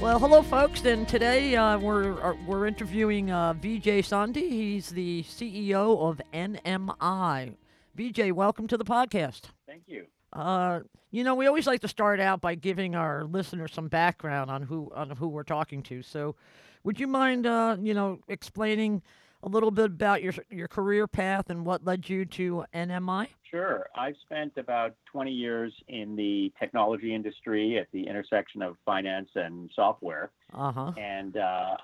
Well, hello, folks. And today uh, we're uh, we're interviewing uh, Vijay Sandhi. He's the CEO of NMI. Vijay, welcome to the podcast. Thank you. Uh, you know, we always like to start out by giving our listeners some background on who on who we're talking to. So, would you mind, uh, you know, explaining a little bit about your your career path and what led you to NMI? Sure. I've spent about 20 years in the technology industry at the intersection of finance and software. Uh-huh. And uh,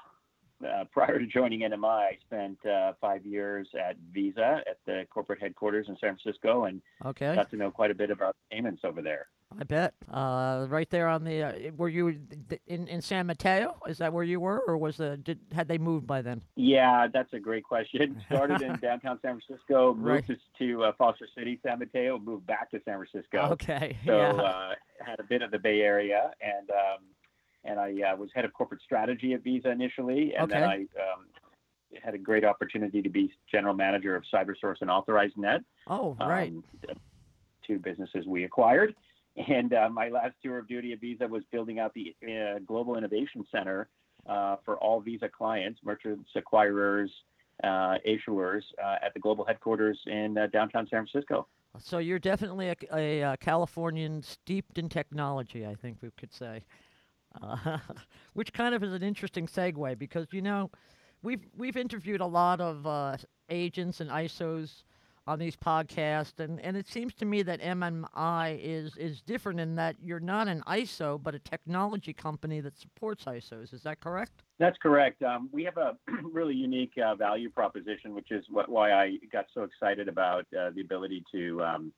uh, prior to joining NMI, I spent uh, five years at Visa at the corporate headquarters in San Francisco and Okay. got to know quite a bit about payments over there. I bet. Uh, right there on the. Uh, were you in in San Mateo? Is that where you were, or was the did had they moved by then? Yeah, that's a great question. Started in downtown San Francisco, Right. moved to uh, Foster City, San Mateo, moved back to San Francisco. Okay. So yeah. uh, had a bit of the Bay Area, and um, and I uh, was head of corporate strategy at Visa initially, and then I um, had a great opportunity to be general manager of CyberSource and Authorize.Net, oh, right. um, two businesses we acquired. And uh, my last tour of duty at Visa was building out the uh, Global Innovation Center uh, for all Visa clients, merchants, acquirers, uh, issuers uh, at the global headquarters in uh, downtown San Francisco. So you're definitely a, a, uh Californian steeped in technology, I think we could say. Which kind of is an interesting segue because you know we've we've interviewed a lot of uh, agents and ISOs on these podcasts, and, and it seems to me that NMI is is different in that you're not an ISO but a technology company that supports ISOs. Is that correct? That's correct. Um, we have a really unique uh, value proposition, which is what, why I got so excited about uh, the ability to, um,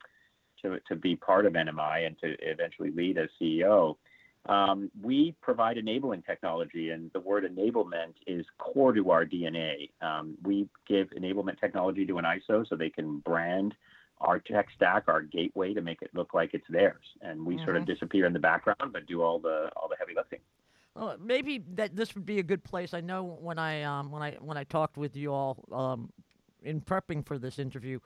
to to be part of NMI and to eventually lead as CEO. Um, we provide enabling technology, and the word enablement is core to our DNA. Um, we give enablement technology to an ISO so they can brand our tech stack, our gateway, to make it look like it's theirs, and we sort of disappear in the background, but do all the all the heavy lifting. Well, maybe that this would be a good place. I know when I um, when I when I talked with you all um, in prepping for this interview,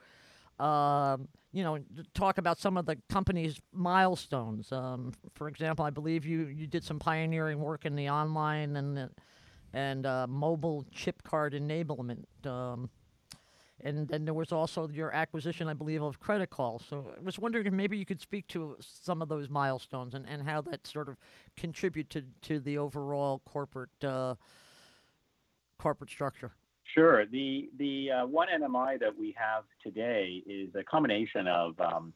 um, you know, talk about some of the company's milestones. Um, for example, I believe you you did some pioneering work in the online and and uh, mobile chip card enablement. Um, and then there was also your acquisition, I believe, of Creditcall. So I was wondering if maybe you could speak to some of those milestones and, and how that sort of contributed to the overall corporate uh, corporate structure. Sure. The the uh, one NMI that we have today is a combination of um,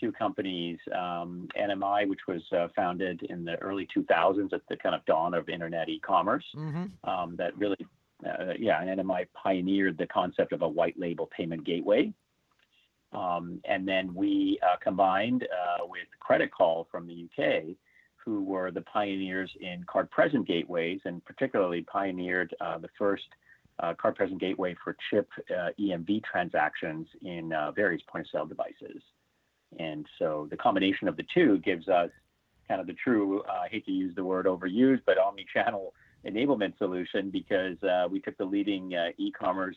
two companies. Um, NMI, which was uh, founded in the early 2000s at the kind of dawn of internet e-commerce, Mm-hmm. um, that really, uh, yeah, NMI pioneered the concept of a white label payment gateway. Um, and then we uh, combined uh, with Creditcall from the UK, who were the pioneers in card present gateways, and particularly pioneered uh, the first card present gateway for chip uh, EMV transactions in uh, various point of sale devices. And so the combination of the two gives us kind of the true, uh, I hate to use the word overused, but omni-channel enablement solution because uh, we took the leading uh, e-commerce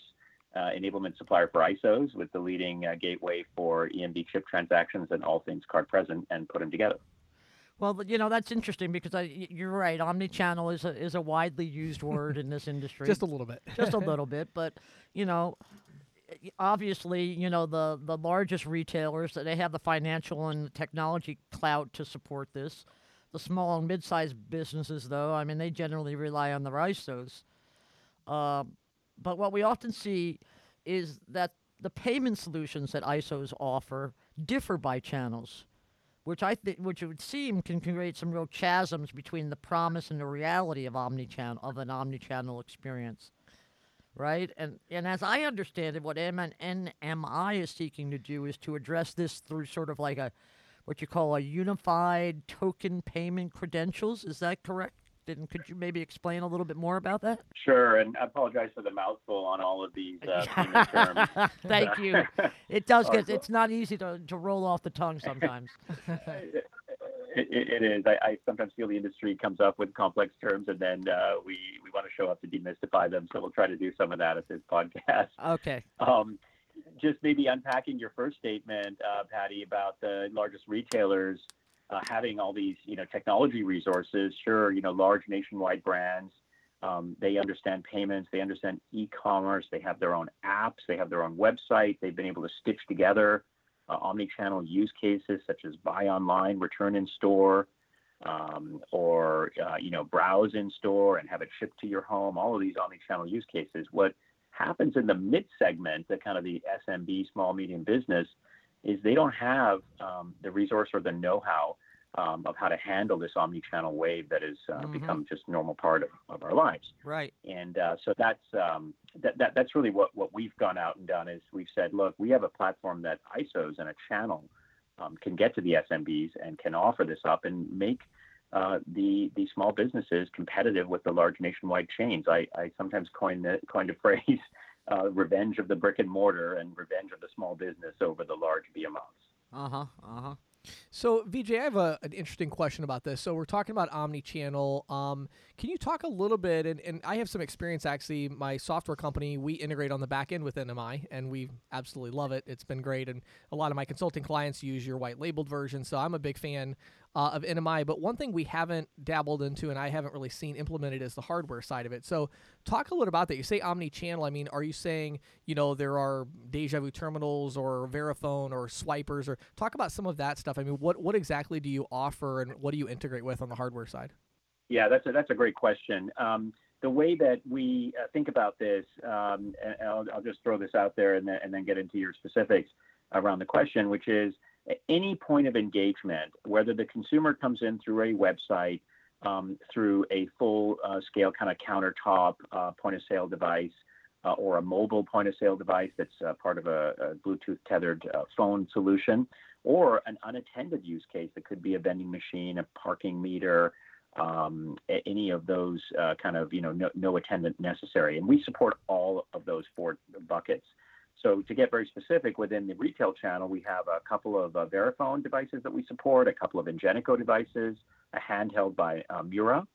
uh, enablement supplier for ISOs with the leading uh, gateway for EMV chip transactions and all things card present and put them together. Well, you know that's interesting because I, you're right. Omnichannel is a is a widely used word in this industry. Just a little bit. just a little bit, but you know, obviously, you know the the largest retailers they have the financial and technology clout to support this. The small and mid-sized businesses, though, I mean, they generally rely on the ISOs. Um, but what we often see is that the payment solutions that ISOs offer differ by channels, which I think, which it would seem can create some real chasms between the promise and the reality of omnichannel of an omnichannel experience, right? And and as I understand it, what NMI is seeking to do is to address this through sort of like a what you call a unified token payment credentials. Is that correct? And could you maybe explain a little bit more about that? Sure, and I apologize for the mouthful on all of these uh, terms. Thank you. It does Oh, get—it's not easy to, to roll off the tongue sometimes. it, it, it is. I, I sometimes feel the industry comes up with complex terms, and then uh, we we want to show up to demystify them. So we'll try to do some of that at this podcast. Okay. Um, just maybe unpacking your first statement, uh, Patty, about the largest retailers uh, having all these, you know, technology resources. Sure, you know, large nationwide brands. Um, they understand payments. They understand e-commerce. They have their own apps. They have their own website. They've been able to stitch together uh, omni-channel use cases such as buy online, return in store, um, or uh, you know browse in store and have it shipped to your home. All of these omni-channel use cases. What happens in the mid segment, the kind of the SMB, small medium business, is they don't have um, the resource or the know-how um, of how to handle this omni-channel wave that has uh, mm-hmm. become just normal part of, of our lives. Right. And uh, so that's um, that, that that's really what what we've gone out and done is we've said, look, we have a platform that ISOs and a channel um, can get to the SMBs and can offer this up and make uh, the the small businesses competitive with the large nationwide chains. I, I sometimes coin the coined a phrase, uh, "revenge of the brick and mortar" and "revenge of the small business over the large behemoths." Uh huh. Uh huh. So, Vijay, I have a, an interesting question about this. So, we're talking about omni-channel. Um, can you talk a little bit? And, and I have some experience actually. My software company, we integrate on the back end with NMI, and we absolutely love it. It's been great, and a lot of my consulting clients use your white labeled version. So, I'm a big fan uh, of NMI. But one thing we haven't dabbled into and I haven't really seen implemented is the hardware side of it. So talk a little about that. You say omni-channel. I mean, are you saying you know there are Dejavoo terminals or Verifone or swipers or talk about some of that stuff? I mean, what what exactly do you offer and what do you integrate with on the hardware side? Yeah, that's a, that's a great question. Um, the way that we uh, think about this, um, I'll, I'll, just throw this out there and and then get into your specifics around the question, which is any point of engagement, whether the consumer comes in through a website, um, through a full uh, scale kind of countertop uh, point of sale device, uh, or a mobile point of sale device that's uh, part of a, a Bluetooth tethered uh, phone solution, or an unattended use case that could be a vending machine, a parking meter, um, any of those uh, kind of you know no, no attendant necessary. And we support all of those four buckets. So to get very specific, within the retail channel, we have a couple of uh, Verifone devices that we support, a couple of Ingenico devices, a handheld by uh, Miura,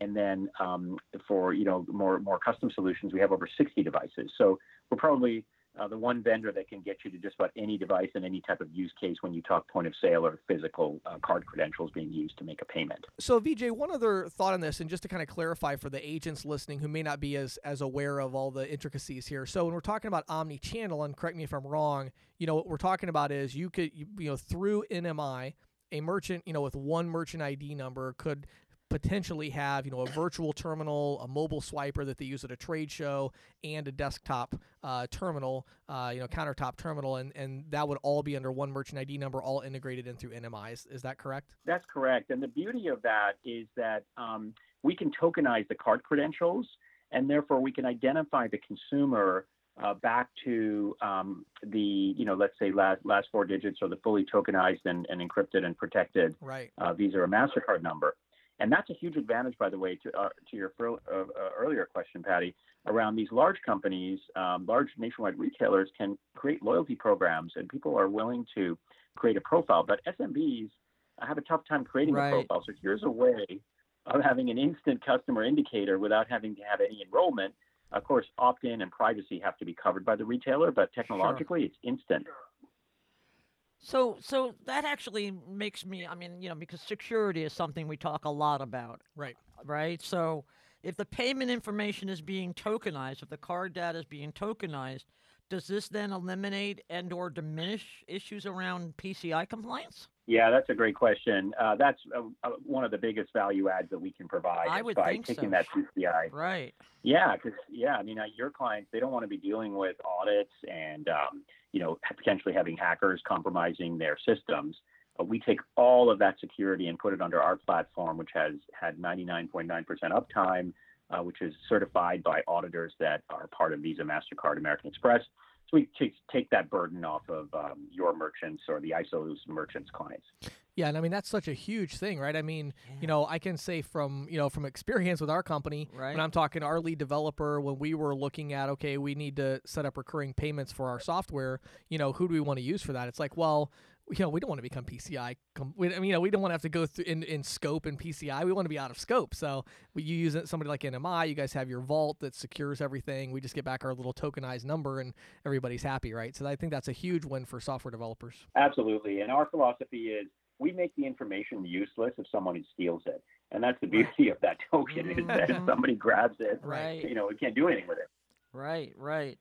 and then um, for you know more more custom solutions, we have over 60 devices. So we're probably uh, the one vendor that can get you to just about any device and any type of use case when you talk point of sale or physical uh, card credentials being used to make a payment. So, Vijay, one other thought on this, and just to kind of clarify for the agents listening who may not be as as aware of all the intricacies here. So, when we're talking about omni-channel, and correct me if I'm wrong, you know what we're talking about is you could you, you know through NMI a merchant, you know, with one merchant ID number could potentially have you know a virtual terminal, a mobile swiper that they use at a trade show, and a desktop uh, terminal, uh, you know countertop terminal, and and that would all be under one merchant ID number, all integrated in through NMI. Is, is that correct? That's correct. And the beauty of that is that um, we can tokenize the card credentials, and therefore we can identify the consumer. Uh, back to um, the, you know, let's say last last four digits or the fully tokenized and, and encrypted and protected right. uh, Visa or Mastercard number. And that's a huge advantage, by the way, to, uh, to your uh, uh, earlier question, Patty, around these large companies, um, large nationwide retailers can create loyalty programs, and people are willing to create a profile. But SMBs have a tough time creating right. a profile. So here's a way of having an instant customer indicator without having to have any enrollment. Of course, opt in and privacy have to be covered by the retailer, but technologically, sure. it's instant. So, so that actually makes me. I mean, you know, because security is something we talk a lot about. Right. Right. So, if the payment information is being tokenized, if the card data is being tokenized, does this then eliminate and/or diminish issues around PCI compliance? Yeah, that's a great question. Uh, that's uh, uh, one of the biggest value adds that we can provide I would by think taking so. that PCI. Right. Yeah, because yeah, I mean, uh, your clients they don't want to be dealing with audits and um, you know potentially having hackers compromising their systems. Uh, we take all of that security and put it under our platform, which has had 99.9% uptime, uh, which is certified by auditors that are part of Visa, Mastercard, American Express So we take, take that burden off of um, your merchants or the ISO's merchants clients. Yeah, and I mean that's such a huge thing, right? I mean, yeah. you know, I can say from you know from experience with our company, right. when I'm talking our lead developer, when we were looking at okay, we need to set up recurring payments for our software, you know, who do we want to use for that? It's like, well, you know, we don't want to become PCI. Com- we, I mean, you know, we don't want to have to go through in, in scope and PCI. We want to be out of scope. So we, you use it, somebody like NMI. You guys have your vault that secures everything. We just get back our little tokenized number, and everybody's happy, right? So I think that's a huge win for software developers. Absolutely. And our philosophy is we make the information useless if someone steals it, and that's the beauty of that token is that if Mhm. somebody grabs it, Right. you know, we can't do anything with it. Right, right.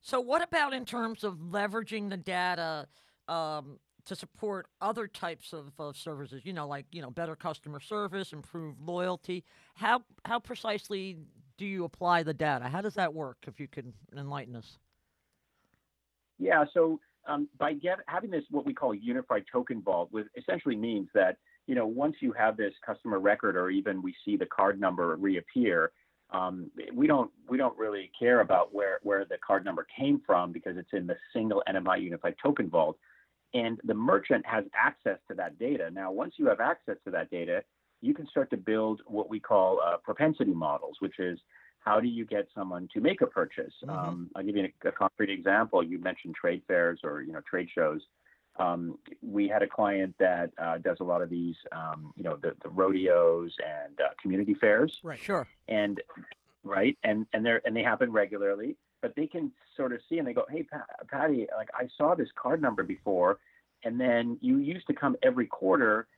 So, what about in terms of leveraging the data um, to support other types of, of services? You know, like you know, better customer service, improved loyalty. How how precisely do you apply the data? How does that work? If you can enlighten us. Yeah, so um, by get, having this what we call unified token vault, with essentially means that you know once you have this customer record, or even we see the card number reappear, um, we don't we don't really care about where where the card number came from because it's in the single NMI unified token vault, and the merchant has access to that data. Now, once you have access to that data, you can start to build what we call uh, propensity models, which is how do you get someone to make a purchase? Mhm. Um, I'll give you a, a concrete example. You mentioned trade fairs or you know trade shows. Um, we had a client that uh, does a lot of these, um, you know, the, the rodeos and uh, community fairs, Right. Sure. and right, and and they are and they happen regularly. But they can sort of see and they go, hey, Pat, Patty, like I saw this card number before, and then you used to come every quarter,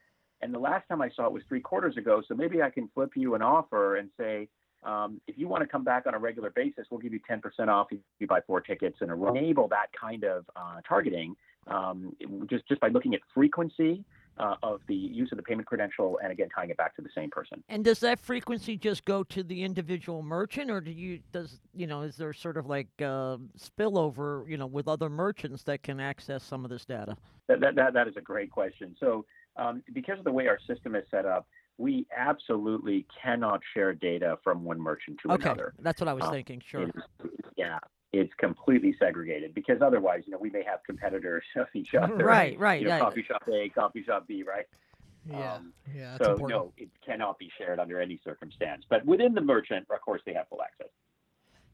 and the last time I saw it was three quarters ago. So maybe I can flip you an offer and say, um, if you want to come back on a regular basis, we'll give you 10% off if you buy four tickets and. Enable that kind of uh, targeting um, just just by looking at frequency uh, of the use of the payment credential, and again tying it back to the same person. And does that frequency just go to the individual merchant, or do you does you know is there sort of like uh, spillover you know with other merchants that can access some of this data? That that that, that is a great question. So um, because of the way our system is set up, we absolutely cannot share data from one merchant to Okay, another. that's what I was Uh, thinking. Sure. Yeah, it's completely segregated because otherwise, you know, we may have competitors of each other. Right, right, You know, yeah. coffee shop A, coffee shop B, right? Yeah. Um, yeah. So important. no, it cannot be shared under any circumstance. But within the merchant, of course, they have full access.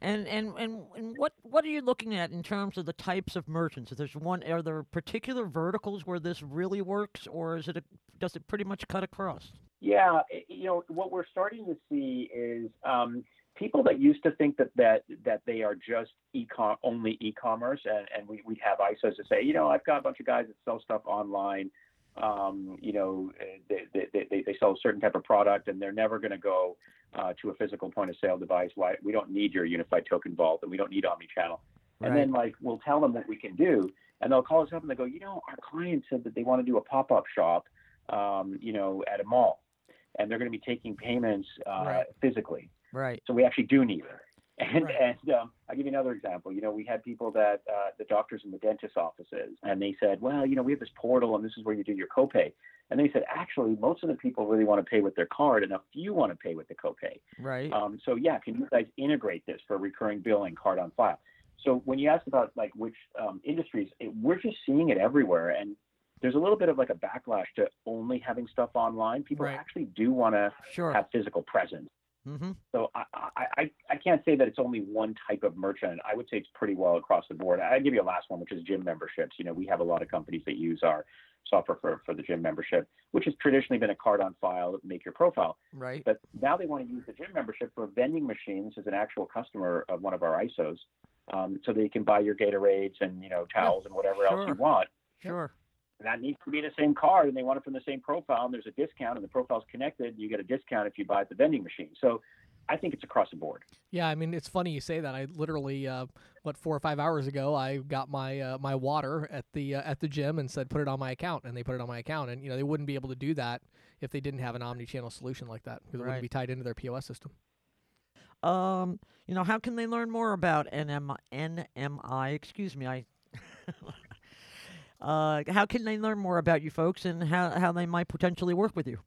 And and and and what what are you looking at in terms of the types of merchants? Is there's one are there particular verticals where this really works, or is it a, does it pretty much cut across? Yeah, you know what we're starting to see is um, people that used to think that that that they are just e-com only e-commerce, and and we we have ISOs that say, you know, I've got a bunch of guys that sell stuff online. Um, you know, they, they, they, they sell a certain type of product, and they're never going to go uh, to a physical point of sale device. Why we don't need your unified token vault, and we don't need omni-channel. And then like we'll tell them what we can do, and they'll call us up and they go, you know, our client said that they want to do a pop-up shop, um, you know, at a mall, and they're going to be taking payments uh, Right. physically. Right. So we actually do need it. And Right. and um, I'll give you another example. You know, we had people that uh, the doctors and the dentist offices, and they said, well, you know, we have this portal, and this is where you do your copay. And they said, actually, most of the people really want to pay with their card, and a few want to pay with the copay. Right. Um, so yeah, can you guys integrate this for recurring billing card on file? So when you asked about like which um, industries, it, we're just seeing it everywhere, and there's a little bit of like a backlash to only having stuff online. People Right. actually do want to sure. have physical presence. Mm-hmm. So I, I, I, can't say that it's only one type of merchant. I would say it's pretty well across the board. I'll give you a last one, which is gym memberships. You know, we have a lot of companies that use our software for, for the gym membership, which has traditionally been a card on file, make your profile. Right. But now they want to use the gym membership for vending machines as an actual customer of one of our ISOs, um, so they can buy your Gatorades and you know towels and whatever else you want. Sure. That needs to be the same card, and they want it from the same profile. And there's a discount, and the profile's connected. You get a discount if you buy at the vending machine. So I think it's across the board. Yeah, I mean it's funny you say that. I literally, uh, what four or five hours ago, I got my uh, my water at the uh, at the gym and said put it on my account, and they put it on my account, and you know they wouldn't be able to do that if they didn't have an omni-channel solution like that because it wouldn't be tied into their POS system. Um, you know, how can they learn more about NM, NMI? Excuse me, I. uh, how can they learn more about you folks and how, how they might potentially work with you?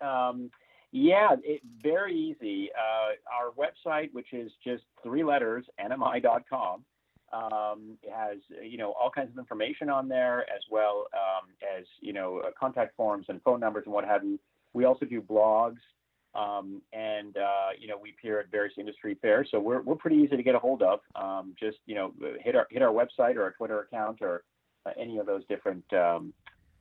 Um, yeah, it, very easy. Uh, our website, which is just three letters, nmi.com, um, has you know all kinds of information on there, as well um, as you know uh, contact forms and phone numbers and what have you. We also do blogs, um, and uh, you know we appear at various industry fairs, so we're we're pretty easy to get a hold of. Um, just you know hit our hit our website or our Twitter account or any of those different um,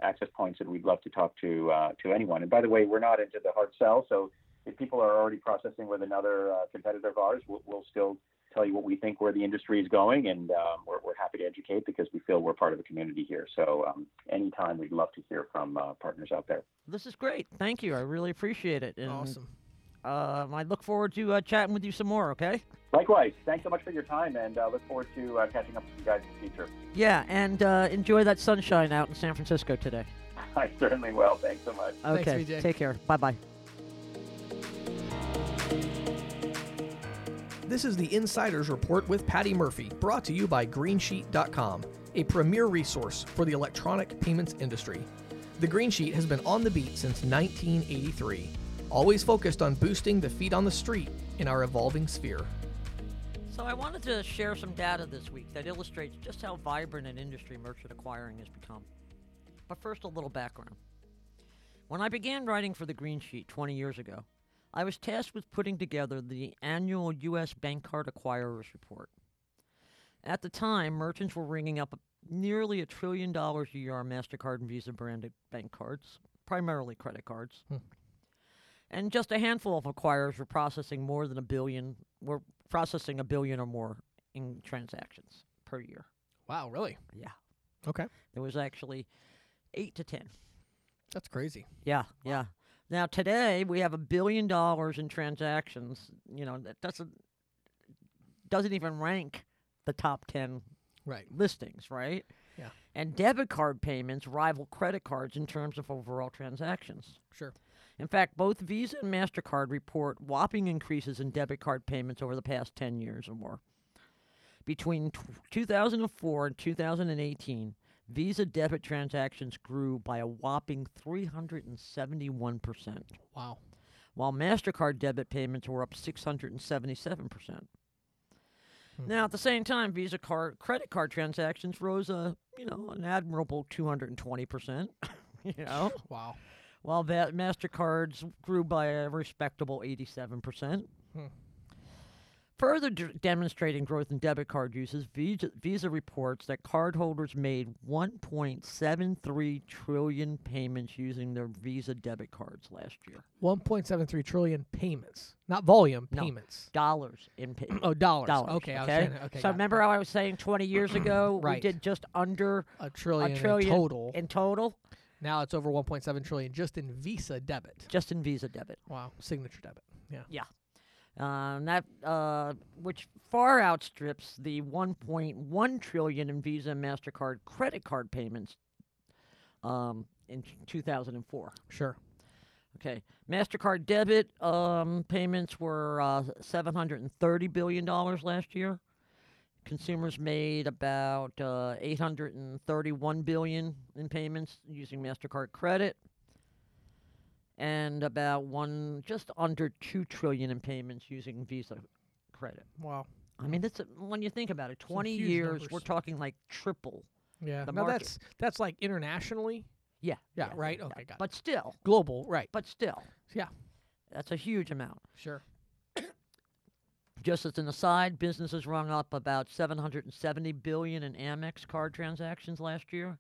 access points, and we'd love to talk to uh, to anyone. And by the way, we're not into the hard sell, so if people are already processing with another uh, competitor of ours, we'll, we'll still tell you what we think where the industry is going, and um, we're, we're happy to educate because we feel we're part of the community here. So um, anytime, we'd love to hear from uh, partners out there. This is great. Thank you. I really appreciate it. And, Awesome. Um, I look forward to uh, chatting with you some more. Okay. Likewise, thanks so much for your time, and uh, look forward to uh, catching up with you guys in the future. Yeah, and uh, enjoy that sunshine out in San Francisco today. I certainly will. Thanks so much. Okay. Vijay. Take care. Bye bye. This is the Insider's Report with Patty Murphy, brought to you by Greensheet.com, a premier resource for the electronic payments industry. The Greensheet has been on the beat since 1983, always focused on boosting the feet on the street in our evolving sphere. So I wanted to share some data this week that illustrates just how vibrant an industry merchant acquiring has become. But first, a little background. When I began writing for the Green Sheet 20 years ago, I was tasked with putting together the annual U.S. Bank Card Acquirers Report. At the time, merchants were ringing up nearly a trillion dollars a year on MasterCard and Visa branded bank cards, primarily credit cards. Hmm. And just a handful of acquirers were processing more than a billion, were processing a billion or more in transactions per year. Wow, really? Yeah. Okay. There was actually eight to ten. That's crazy. Yeah, yeah. Now today we have a billion dollars in transactions. You know that doesn't doesn't even rank the top ten Right. listings, right? Yeah. And debit card payments rival credit cards in terms of overall transactions. Sure. In fact, both Visa and MasterCard report whopping increases in debit card payments over the past 10 years or more. Between t- 2004 and 2018, Visa debit transactions grew by a whopping 371%, Wow. while MasterCard debit payments were up 677%. Hmm. Now, at the same time, Visa card credit card transactions rose a, you know, an admirable 220%, you know Wow. While Va- MasterCards grew by a respectable 87%. Hmm. Further d- demonstrating growth in debit card uses, Visa, Visa reports that cardholders made 1.73 trillion payments using their Visa debit cards last year. 1.73 trillion payments, not volume, No. payments. Dollars in payments. Oh, dollars. Dollars. Okay. I was okay. okay. so got it. remember how I was saying 20 years ago we did just under a trillion, in trillion total. in total, now it's over 1.7 trillion just in Visa debit. just in Visa debit. Wow. Signature debit. Yeah. Uh, and that uh, which far outstrips the 1.1 trillion in Visa and Mastercard credit card payments um, in 2004. Sure. Okay, Mastercard debit um, payments were uh, 730 billion dollars last year. Consumers made about uh, 831 billion in payments using Mastercard credit, and about one just under two trillion in payments using Visa credit. Wow. I mean, that's a, when you think about it, 20 huge years, we're talking like triple. Yeah. The now market- that's that's like internationally. Yeah, Yeah. Right. Okay. Got it. But still, Global. Right. but still, Yeah. that's a huge amount. Sure. Just as an aside, businesses rung up about 770 billion in Amex card transactions last year,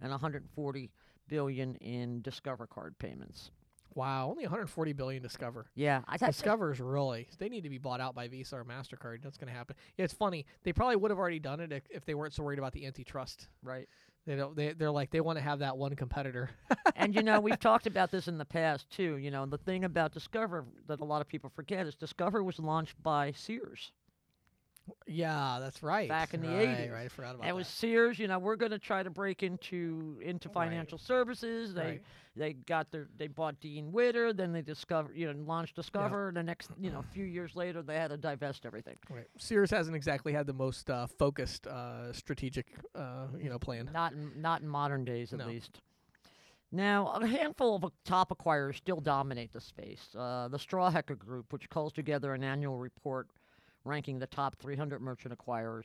and 140 billion in Discover card payments. Wow. Only 140 billion Discover. Yeah, I Discover's really they need to be bought out by Visa or Mastercard. That's going to happen. Yeah, it's funny. They probably would have already done it if, if they weren't so worried about the antitrust. right. They don't. They they're like they want to have that one competitor. and you know, we've talked about this in the past too. You know, the thing about Discover that a lot of people forget is Discover was launched by Sears. Yeah, that's right. Back in the right, 80s. Right. I forgot about And it was. Sears. You know, we're going to try to break into into Right. financial services. They Right. they got their they bought Dean Witter. Then they discovered, you know launched Discover. The next you know few years later they had to divest everything. Right. Sears hasn't exactly had the most uh, focused uh, strategic uh, you know plan. Not in, not in modern days, at No. least. Now, a handful of top acquirers still dominate the space. Uh, the Strawhecker Group, which calls together an annual report ranking the top 300 merchant acquirers,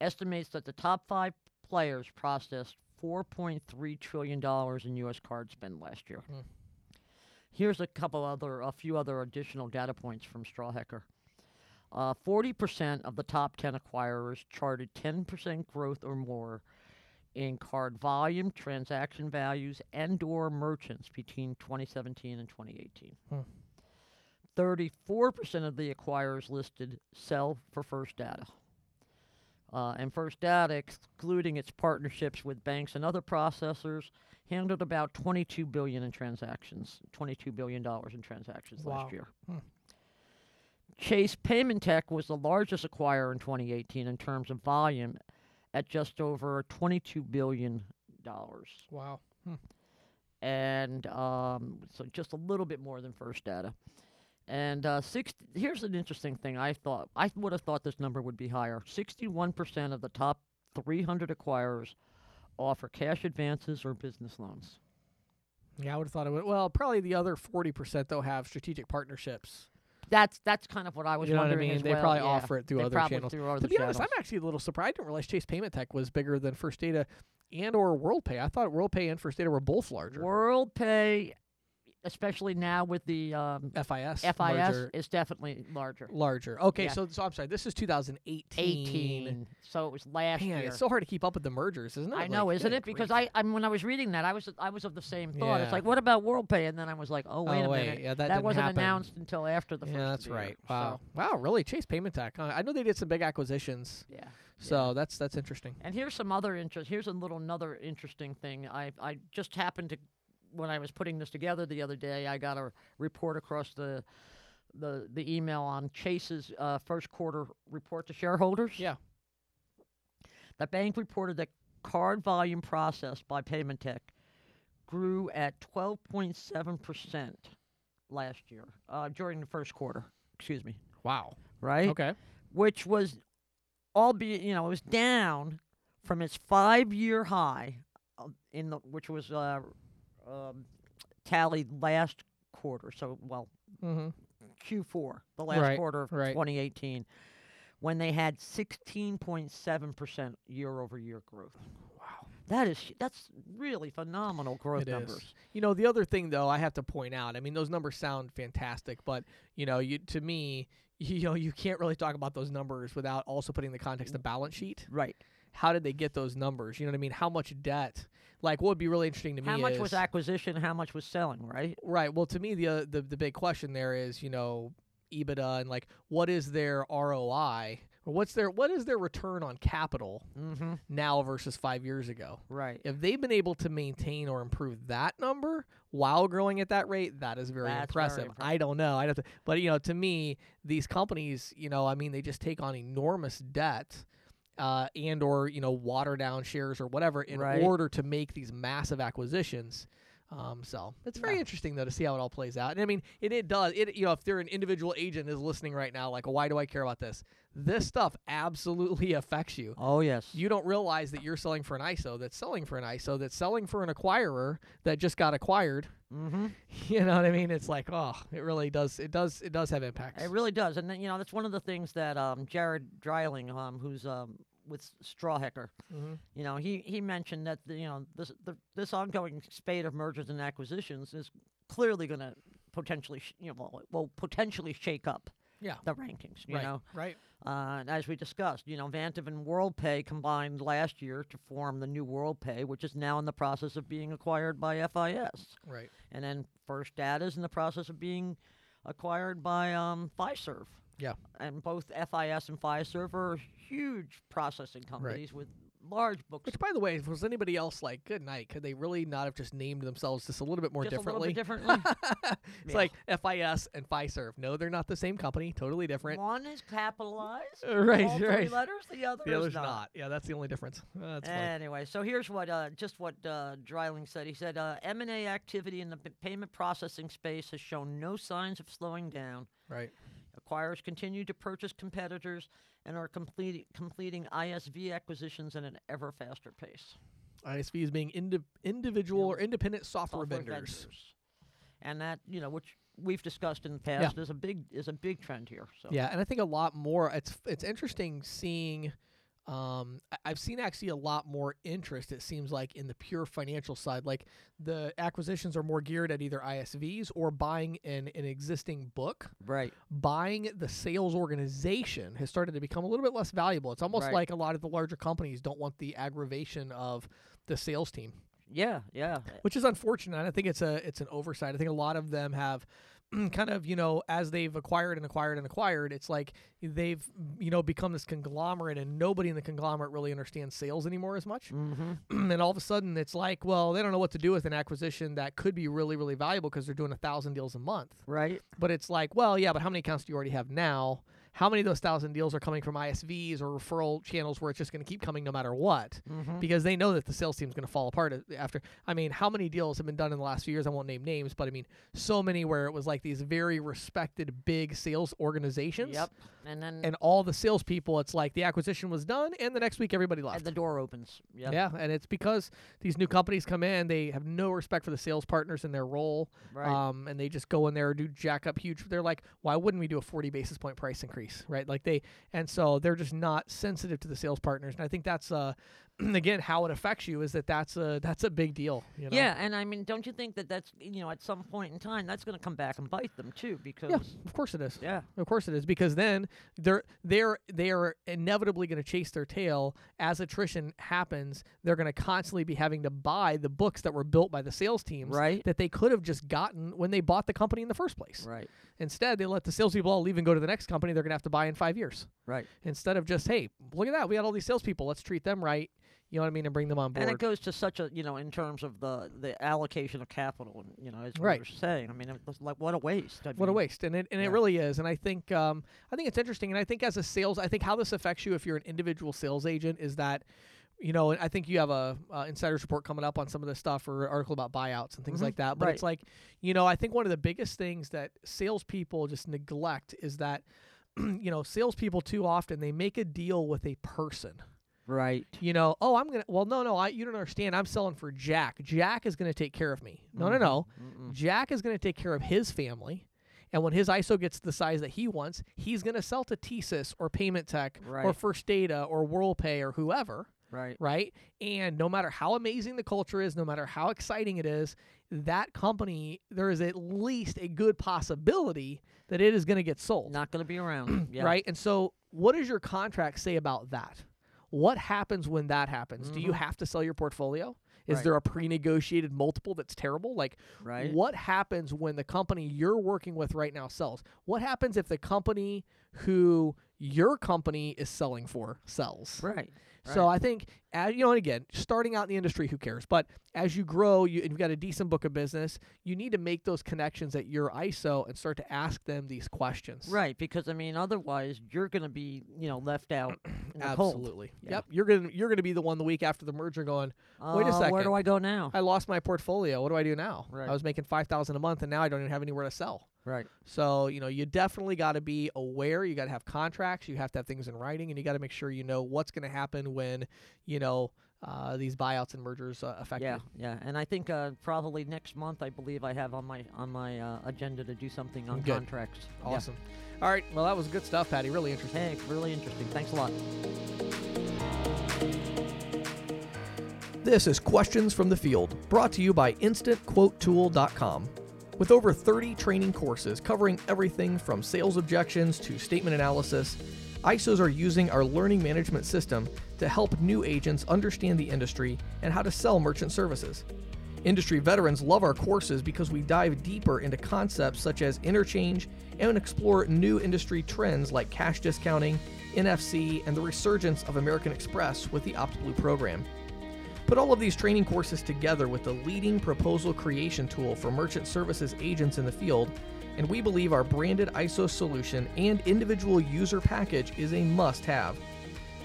estimates that the top five players processed 4.3 trillion dollars in U.S. card spend last year. Hmm. Here's a couple other, a few other additional data points from Strawhecker. Uh, 40% of the top 10 acquirers charted 10% growth or more in card volume, transaction values, and or merchants between 2017 and 2018. Hmm. 34% of the acquirers listed sell for First Data. Uh, and First Data, excluding its partnerships with banks and other processors, handled about 22 billion in transactions, 22 billion dollars in transactions Wow. last year. Hmm. Chase Paymentech was the largest acquirer in 2018 in terms of volume, at just over 22 billion dollars Wow. and um, so just a little bit more than First Data. And uh, six, here's an interesting thing. I thought I would have thought this number would be higher. Sixty-one percent of the top 300 acquirers offer cash advances or business loans. Yeah, I would have thought it would. Well, probably the other forty percent though have strategic partnerships. That's that's kind of what I was You know what I wondering mean? They well, probably yeah. offer it through They other channels. through other To be honest, I'm actually a little surprised. I didn't realize Chase Paymentech was bigger than First Data and or WorldPay. I thought WorldPay and First Data were both larger. WorldPay, especially now with the um, FIS. FIS, merger, is definitely larger. larger. Okay, Yeah. so so I'm sorry. This is 2018. 18, so it was last Man, year. it's so hard to keep up with the mergers, isn't it? I know, Like, isn't it? Because grief. I, I, when I was reading that, I was, I was of the same thought. It's like, what about WorldPay? And then I was like, oh wait Oh, a wait, minute, yeah, that didn't wasn't happen. announced until after the first. yeah, that's year, right. Wow, so, wow, really? Chase Paymentech. Huh? I know they did some big acquisitions, yeah. so that's that's interesting. And here's some other interest. Here's a little another interesting thing. I I just happened to when I was putting this together the other day, I got a report across the the the email on Chase's uh, first quarter report to shareholders. Yeah. The bank reported that card volume processed by Paymentech grew at 12.7 percent last year uh, during the first quarter. Excuse me. Wow. Right Okay. which was, albeit you know, it was down from its five-year high, uh, in the which was uh, um, tallied last quarter. So well, Mm-hmm. Q4, the last Right, quarter of right. 2018, when they had 16.7 percent year-over-year growth. Wow. That is that's really phenomenal growth It is. numbers. You know, the other thing though, I have to point out. I mean, those numbers sound fantastic, but you know, you to me, you know, you can't really talk about those numbers without also putting the context of balance sheet. Right. How did they get those numbers? You know what I mean? How much debt? Like, what would be really interesting to me How much was acquisition? How much was selling? Right. Right. Well, to me, the uh, the the big question there is, you know, EBITDA and like, what is their ROI? Or what's their what is their return on capital Mm-hmm. now versus five years ago? Right. If they've been able to maintain or improve that number while growing at that rate, that is very That's very impressive. impressive. I don't know. I to, but you know, to me, these companies, you know, I mean, they just take on enormous debt. Uh, and or you know water down shares or whatever in Right. order to make these massive acquisitions um, so it's very Yeah. interesting though to see how it all plays out. And I mean, it, it does. It you know, if they're an individual agent is listening right now, like, why do I care about this? This stuff absolutely affects you. Oh yes. You don't realize that you're selling for an ISO that's selling for an ISO that's selling for an acquirer that just got acquired. mm-hmm. You know what I mean? It's like, oh, it really does. It does. It does have impacts. It really does, and then, you know that's one of the things that um, Jared Dreiling, um, who's um, with Strawhecker, Mhm. you know, he, he mentioned that the, you know this the, this ongoing spate of mergers and acquisitions is clearly going to potentially sh- you know well, will potentially shake up Yeah. the rankings. You right. know, Right. uh, and as we discussed, you know, Vantiv and WorldPay combined last year to form the new WorldPay, which is now in the process of being acquired by FIS. Right. And then First Data is in the process of being acquired by um, Fiserv. Yeah. And both FIS and Fiserv are huge processing companies with large books. Which, by the way, was anybody else like, good night, could they really not have just named themselves just a little bit more just differently? a little bit differently. it's Yeah. like FIS and Fiserv. No, they're not the same company. Totally different. One is capitalized. Right, all three right. letters. The other The is other's not. not. Yeah, that's the only difference. Uh. Anyway, so here's what uh, just what uh, Dreiling said. He said uh, M&A activity in the p- payment processing space has shown no signs of slowing down. Right. Acquirers continue to purchase competitors and are complete, completing ISV acquisitions at an ever faster pace. ISVs being indi- individual or independent software, Software vendors. and that you know, which we've discussed in the past, is a big is a big trend here. So Yeah, and I think a lot more. It's it's interesting seeing. Um, I've seen actually a lot more interest. It seems like in the pure financial side, like the acquisitions are more geared at either ISVs or buying an an existing book. right, Buying the sales organization has started to become a little bit less valuable. It's almost Right. like a lot of the larger companies don't want the aggravation of the sales team. Yeah, yeah. which is unfortunate. I think it's a it's an oversight. I think a lot of them have kind of you know as they've acquired and acquired and acquired, it's like they've you know become this conglomerate, and nobody in the conglomerate really understands sales anymore as much. Mm-hmm. and all of a sudden, it's like, well, they don't know what to do with an acquisition that could be really really valuable because they're doing a thousand deals a month. Right. But it's like, well, yeah, but how many accounts do you already have now? How many of those thousand deals are coming from ISVs or referral channels where it's just going to keep coming no matter what? Mm-hmm. Because they know that the sales team's going to fall apart after. I mean, how many deals have been done in the last few years? I won't name names, but I mean, so many where it was like these very respected big sales organizations. Yep. And then And all the salespeople, it's like the acquisition was done, and the next week everybody left. and the door opens. Yep. Yeah, and it's because these new companies come in, they have no respect for the sales partners in their role, Right. um, and they just go in there and do jack up huge. They're like, why wouldn't we do a 40 basis point price increase, right? Like they, and so they're just not sensitive to the sales partners, and I think that's uh, again how it affects you is that that's a that's a big deal. You know? Yeah, and I mean, don't you think that that's you know at some point in time that's going to come back and bite them too? Because yeah, of course it is. yeah, Of course it is because then they're they're they are inevitably going to chase their tail as attrition happens. They're going to constantly be having to buy the books that were built by the sales teams right, that they could have just gotten when they bought the company in the first place. right, Instead, they let the salespeople all leave and go to the next company they're going to have to buy in five years. right. Instead of just hey, look at that, we got all these salespeople, let's treat them right. You know what I mean, and bring them on board. And it goes to such a you know in terms of the the allocation of capital, and you know as Right. we were saying. I mean, it's like what a waste. I What a waste, and it and yeah. it really is. And I think um, I think it's interesting, and I think as a sales, I think how this affects you if you're an individual sales agent is that, you know, I think you have a uh, insider's report coming up on some of this stuff or an article about buyouts and things Mhm, like that. But right. it's like, you know, I think one of the biggest things that salespeople just neglect is that, you know, salespeople too often they make a deal with a person. Right. You know, oh, I'm gonna. Well, no, no, I you don't understand. I'm selling for Jack. Jack is gonna take care of me. No, no, Mhm, no. mm-mm. Jack is going to take care of his family. And when his ISO gets the size that he wants, he's going to sell to TSYS or Paymentech or First Data or WorldPay or whoever, Right. right? And no matter how amazing the culture is, no matter how exciting it is, that company, there is at least a good possibility that it is going to get sold, Not going to be around. yeah. right? And so, what does your contract say about that? What happens when that happens? Do you Mhm. have to sell your portfolio? Is Right. there a pre-negotiated multiple that's terrible? Like Right. what happens when the company you're working with right now sells? What happens if the company who your company is selling for sells? Right. So. I think, as, you know, and again, starting out in the industry, who cares? But as you grow, you, and you've got a decent book of business, you need to make those connections at your ISO and start to ask them these questions. Right, because I mean, otherwise you're going to be, you know, left out in the cold. Absolutely. Yeah. Yep. You're gonna you're gonna be the one the week after the merger going. Wait a Uh, Where do. I go now? I lost my portfolio. What do I do now? Right. I was making five thousand a month, and now I don't even have anywhere to sell. Right. So, you know, you definitely got to be aware. You got to have contracts. You have to have things in writing, and you got to make sure you know what's going to happen when, you know, uh, these buyouts and mergers uh, affect Yeah, you. yeah, and I think uh, probably next month I believe I have on my on my uh, agenda to do something on Good. contracts. Yeah. Awesome. All right. Well, that was good stuff, Patty. Really interesting. Hey, really interesting. Thanks a lot. This is Questions from the Field, brought to you by InstantQuoteTool.com. With over 30 training courses covering everything from sales objections to statement analysis, ISOs are using our learning management system to help new agents understand the industry and how to sell merchant services. Industry veterans love our courses because we dive deeper into concepts such as interchange and explore new industry trends like cash discounting, NFC, and the resurgence of American Express with the OptBlue program. Put all of these training courses together with the leading proposal creation tool for merchant services agents in the field, and we believe our branded ISO solution and individual user package is a must have.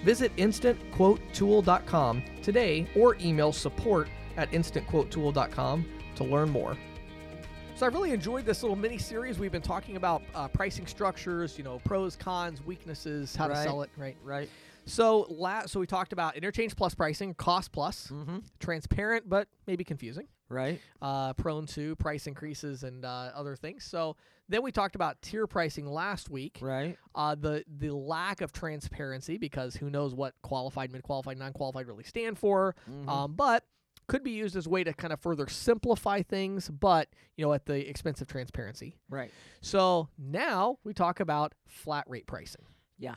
Visit instantquotetool.com today or email support at instantquotetool.com to learn more. So I really enjoyed this little mini series. We've been talking about uh, pricing structures, you know, pros, cons, weaknesses, how to sell it, right? Right. So la- so we talked about interchange plus pricing, cost plus, Mm-hmm. transparent but maybe confusing, Right. uh, prone to price increases and uh, other things. So then we talked about tier pricing last week. Right. Uh, the the lack of transparency because who knows what qualified, mid qualified, non qualified really stand for. Mhm. Um, but could be used as a way to kind of further simplify things, but you know at the expense of transparency. right. So now we talk about flat rate pricing. Yeah.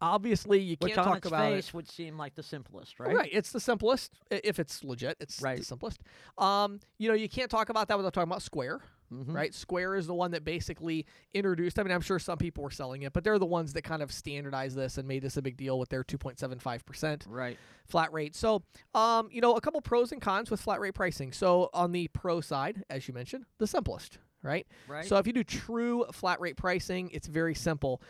Obviously you Which can't talk about it. face would seem like the simplest, right? Right. It's the simplest. i- If it's legit, it's the simplest. Um, you know, you can't talk about that without talking about Square. Mhm. Right. Square is the one that basically introduced. I mean, I'm sure some people were selling it, but they're the ones that kind of standardized this and made this a big deal with their 2.75 percent Right. flat rate. So, um, you know, a couple pros and cons with flat rate pricing. So, on the pro side, as you mentioned, the simplest. Right. Right. So if you do true flat rate pricing, it's very simple.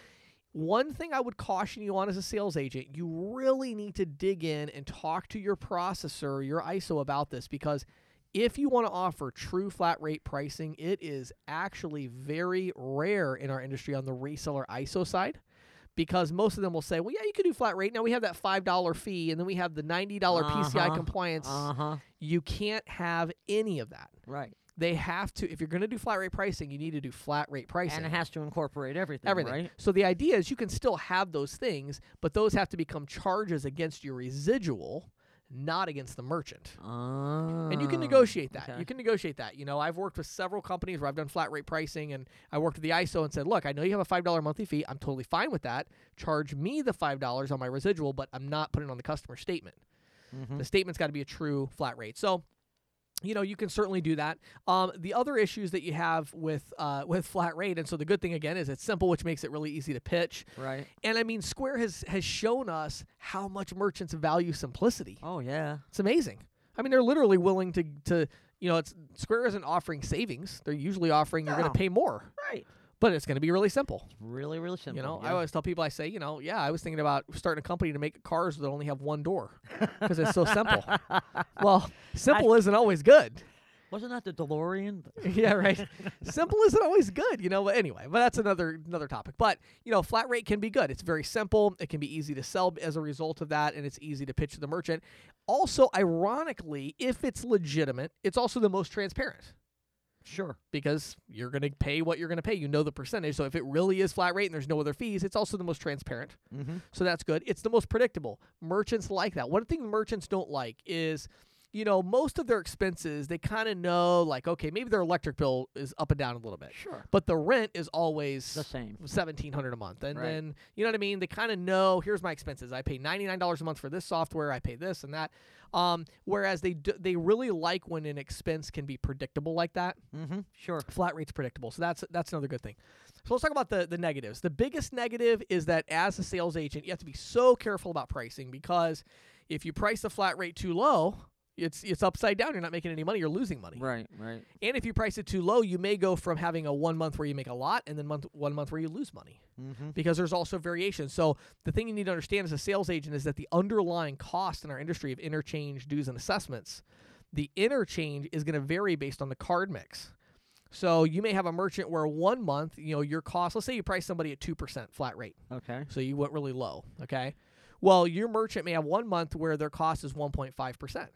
One thing I would caution you on as a sales agent, you really need to dig in and talk to your processor, your ISO about this because if you want to offer true flat rate pricing, it is actually very rare in our industry on the reseller ISO side because most of them will say, well, yeah, you can do flat rate. Now we have that $5 fee and then we have the $90 PCI Uh-huh. compliance. uh huh. You can't have any of that. Right. They have to, if you're going to do flat rate pricing, you need to do flat rate pricing. And it has to incorporate everything. everything. Right. So the idea is you can still have those things, but those have to become charges against your residual, not against the merchant. And you can Ah, negotiate that. okay. You can negotiate that. You know, I've worked with several companies where I've done flat rate pricing and I worked with the ISO and said, look, I know you have a $5 monthly fee. I'm totally fine with that. Charge me the $5 on my residual, but I'm not putting it on the customer statement. Mhm. The statement's got to be a true flat rate. So, you know, you can certainly do that. Um, the other issues that you have with uh, with flat rate, and so the good thing again is it's simple, which makes it really easy to pitch. Right. And I mean, Square has has shown us how much merchants value simplicity. Oh yeah. It's amazing. I mean, they're literally willing to to you know, it's Square isn't offering savings. They're usually offering you're going to pay more, Right. But it's going to be really simple. Really, really simple. You know, I always tell people, I say, you know, yeah, I was thinking about starting a company to make cars that only have one door because it's so simple. well, simple isn't always good. Wasn't that the DeLorean? yeah, right. Simple isn't always good, you know. But anyway, but that's another another topic. But you know, flat rate can be good. It's very simple. It can be easy to sell as a result of that, and it's easy to pitch to the merchant. Also, ironically, if it's legitimate, it's also the most transparent Sure. because you're going to pay what you're going to pay. You know the percentage. So if it really is flat rate and there's no other fees, it's also the most transparent. Mm-hmm. So that's good. It's the most predictable. Merchants like that. One thing merchants don't like is, you know, most of their expenses, they kind of know, like, okay, maybe their electric bill is up and down a little bit, Sure. but the rent is always The same. seventeen hundred a month, and Right. then you know what I mean. They kind of know. Here's my expenses. I pay ninety nine dollars a month for this software. I pay this and that. Um, whereas they d- they really like when an expense can be predictable like that Mm-hmm. Sure. flat rate's predictable. So that's that's another good thing. So let's talk about the the negatives. The biggest negative is that as a sales agent, you have to be so careful about pricing because if you price the flat rate too low, it's it's upside down. You're not making any money. You're losing money. Right. Right. And if you price it too low, you may go from having a one month where you make a lot and then month one month where you lose money Mm-hmm. because there's also variation. So the thing you need to understand as a sales agent is that the underlying cost in our industry of interchange dues and assessments, the interchange is going to vary based on the card mix. So you may have a merchant where one month, you know, your cost, let's say you price somebody at 2% flat rate. Okay. So you went really low, okay? Well, your merchant may have one month where their cost is 1.5%.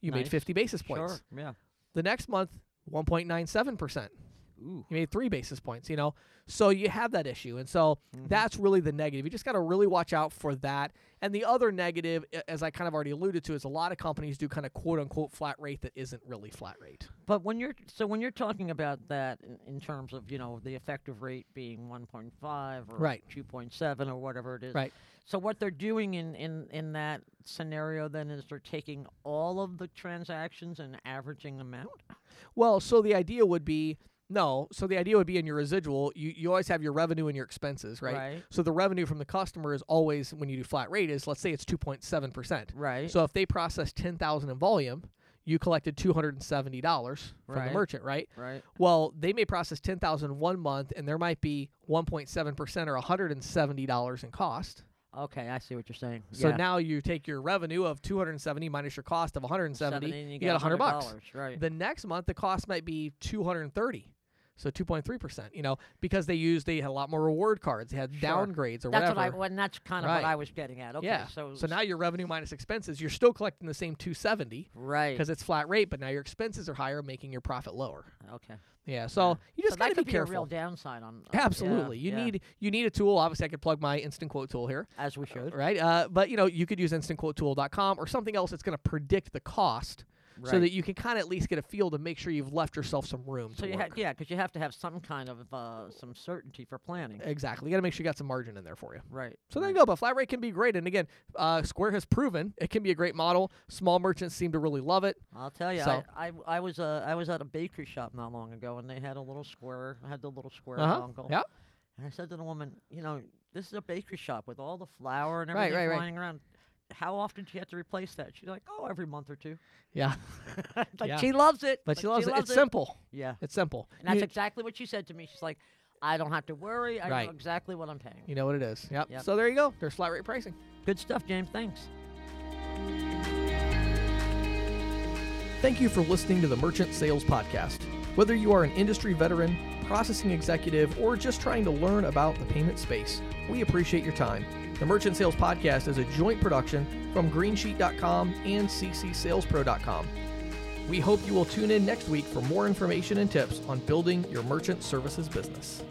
You made 50 basis points. Sure. Yeah. The next month, 1.97%. Ooh. You made three basis points, you know? So you have that issue. And so Mhm. that's really the negative. You just got to really watch out for that. And the other negative, as I kind of already alluded to, is a lot of companies do kind of quote unquote flat rate that isn't really flat rate. But when you're so when you're talking about that in, in terms of you know the effective rate being 1.5 or Right. 2.7 or whatever it is. Right. So what they're doing in in in that scenario then is they're taking all of the transactions and averaging them out. Well, so the idea would be no. So the idea would be in your residual, you, you always have your revenue and your expenses, right? Right. So the revenue from the customer is always, when you do flat rate, is let's say it's 2.7%. Right. So if they process 10,000 in volume, you collected $270 from Right. the merchant, right? right. Well, they may process 10,000 one month and there might be 1.7% or $170 in cost. Okay, I see what you're saying. So yeah. now you take your revenue of 270 minus your cost of 170, 70 and you, got 100 bucks. Right. The next month the cost might be 230. So 2.3%, you know, because they used they had a lot more reward cards, they had Sure. downgrades or that's whatever. what I. Well, and that's kind of Right. what I was getting at. Okay. yeah. So so now your revenue minus expenses, you're still collecting the same 270 right. because it's flat rate, but now your expenses are higher, making your profit lower. Okay. Yeah. So Yeah. you just so gotta be could be careful. a real downside on. uh, yeah, Absolutely. you yeah, need you need a tool. Obviously, I could plug my instant quote tool here, as we should. right? Uh, but you know, you could use instantquotetool.com or something else that's going to predict the cost so that you can kind of at least get a feel to make sure you've left yourself some room So you ha- yeah, because you have to have some kind of uh, some certainty for planning. Exactly. You got to make sure you got some margin in there for you. Right. So there you go. But flat rate can be great. And again, uh, Square has proven it can be a great model. Small merchants seem to really love it. I'll tell you, So- I, I, I was uh, I was at a bakery shop not long ago, and they had a little square, I had the little square Uh-huh. dongle. Yeah. And I said to the woman, you know, this is a bakery shop with all the flour and Right, everything right, right. flying around. How often do you have to replace that? She's like, oh, every month or two. Yeah. like Yeah. she loves it, But she loves it. loves It's simple. Yeah, It's simple. and that's You- exactly what she said to me. She's like, I don't have to worry. I Right. know exactly what I'm paying. You know what it is. Yep. Yep. So there you go. There's flat rate pricing. Good stuff, James. Thanks. Thank you for listening to the Merchant Sales Podcast. Whether you are an industry veteran, processing executive, or just trying to learn about the payment space, we appreciate your time. The Merchant Sales Podcast is a joint production from Greensheet.com and CCSalesPro.com. We hope you will tune in next week for more information and tips on building your merchant services business.